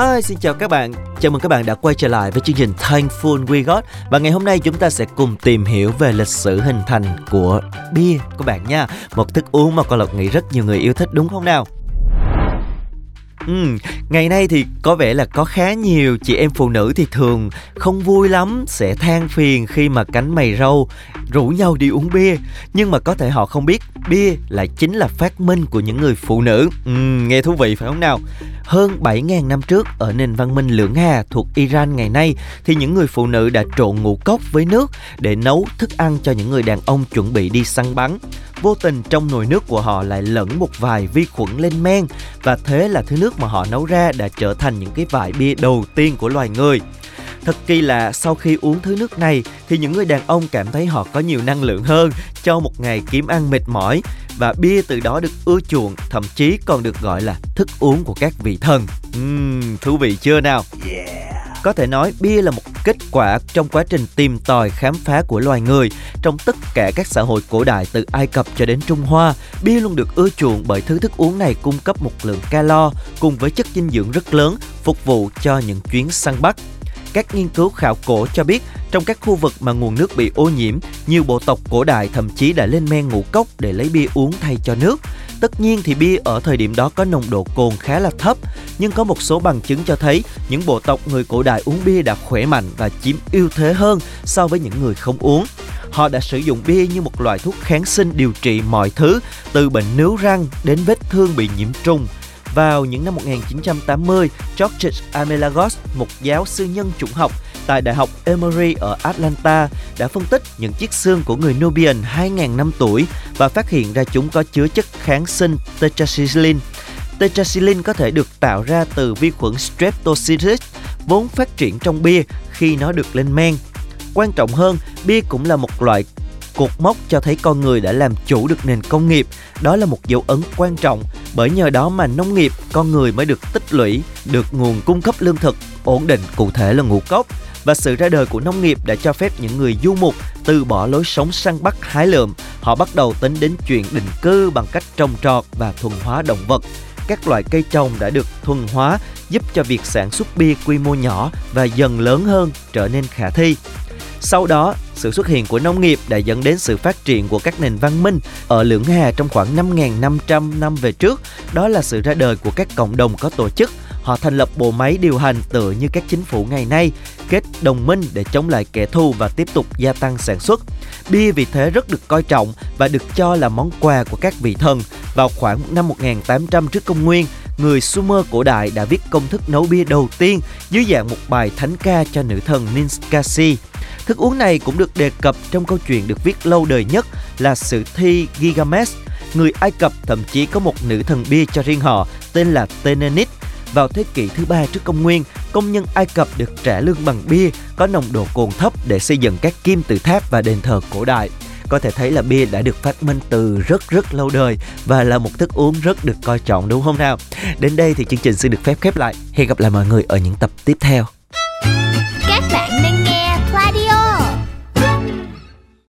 Hi, xin chào các bạn. Chào mừng các bạn đã quay trở lại với chương trình Thankful We Got và ngày hôm nay chúng ta sẽ cùng tìm hiểu về lịch sử hình thành của bia các bạn nha. Một thức uống mà con Lộc nghĩ rất nhiều người yêu thích đúng không nào? Ừ, ngày nay thì có vẻ là có khá nhiều chị em phụ nữ thì thường không vui lắm sẽ than phiền khi mà cánh mày râu rủ nhau đi uống bia nhưng mà có thể họ không biết bia lại chính là phát minh của những người phụ nữ ừ, nghe thú vị phải không nào hơn 7.000 năm trước ở nền văn minh Lưỡng Hà thuộc Iran ngày nay thì những người phụ nữ đã trộn ngũ cốc với nước để nấu thức ăn cho những người đàn ông chuẩn bị đi săn bắn vô tình trong nồi nước của họ lại lẫn một vài vi khuẩn lên men và thế là thứ nước mà họ nấu ra đã trở thành những cái vải bia đầu tiên của loài người. Thật kỳ lạ, sau khi uống thứ nước này thì những người đàn ông cảm thấy họ có nhiều năng lượng hơn cho một ngày kiếm ăn mệt mỏi và bia từ đó được ưa chuộng, thậm chí còn được gọi là thức uống của các vị thần. Uhm, thú vị chưa nào? Yeah. Có thể nói bia là một kết quả trong quá trình tìm tòi khám phá của loài người. Trong tất cả các xã hội cổ đại từ Ai Cập cho đến Trung Hoa, bia luôn được ưa chuộng bởi thứ thức uống này cung cấp một lượng calo cùng với chất dinh dưỡng rất lớn phục vụ cho những chuyến săn bắt. Các nghiên cứu khảo cổ cho biết trong các khu vực mà nguồn nước bị ô nhiễm, nhiều bộ tộc cổ đại thậm chí đã lên men ngũ cốc để lấy bia uống thay cho nước. Tất nhiên thì bia ở thời điểm đó có nồng độ cồn khá là thấp, nhưng có một số bằng chứng cho thấy những bộ tộc người cổ đại uống bia đã khỏe mạnh và chiếm ưu thế hơn so với những người không uống. Họ đã sử dụng bia như một loại thuốc kháng sinh điều trị mọi thứ, từ bệnh nướu răng đến vết thương bị nhiễm trùng, vào những năm 1980, George Amelagos, một giáo sư nhân chủng học tại Đại học Emory ở Atlanta, đã phân tích những chiếc xương của người Nubian 2.000 năm tuổi và phát hiện ra chúng có chứa chất kháng sinh tetracycline. Tetracycline có thể được tạo ra từ vi khuẩn Streptococcus vốn phát triển trong bia khi nó được lên men. Quan trọng hơn, bia cũng là một loại cột mốc cho thấy con người đã làm chủ được nền công nghiệp. Đó là một dấu ấn quan trọng bởi nhờ đó mà nông nghiệp, con người mới được tích lũy, được nguồn cung cấp lương thực ổn định cụ thể là ngũ cốc và sự ra đời của nông nghiệp đã cho phép những người du mục từ bỏ lối sống săn bắt hái lượm. Họ bắt đầu tính đến chuyện định cư bằng cách trồng trọt và thuần hóa động vật. Các loại cây trồng đã được thuần hóa giúp cho việc sản xuất bia quy mô nhỏ và dần lớn hơn trở nên khả thi. Sau đó, sự xuất hiện của nông nghiệp đã dẫn đến sự phát triển của các nền văn minh ở Lưỡng Hà trong khoảng 5.500 năm về trước. Đó là sự ra đời của các cộng đồng có tổ chức. Họ thành lập bộ máy điều hành tựa như các chính phủ ngày nay, kết đồng minh để chống lại kẻ thù và tiếp tục gia tăng sản xuất. Bia vì thế rất được coi trọng và được cho là món quà của các vị thần. Vào khoảng năm 1800 trước công nguyên, người Sumer cổ đại đã viết công thức nấu bia đầu tiên dưới dạng một bài thánh ca cho nữ thần Ninkasi. Thức uống này cũng được đề cập trong câu chuyện được viết lâu đời nhất là sử thi Gilgamesh. Người Ai Cập thậm chí có một nữ thần bia cho riêng họ tên là tenenit Vào thế kỷ thứ ba trước công nguyên, công nhân Ai Cập được trả lương bằng bia có nồng độ cồn thấp để xây dựng các kim tự tháp và đền thờ cổ đại có thể thấy là bia đã được phát minh từ rất rất lâu đời và là một thức uống rất được coi trọng, đúng không nào? Đến đây thì chương trình xin được phép khép lại. Hẹn gặp lại mọi người ở những tập tiếp theo.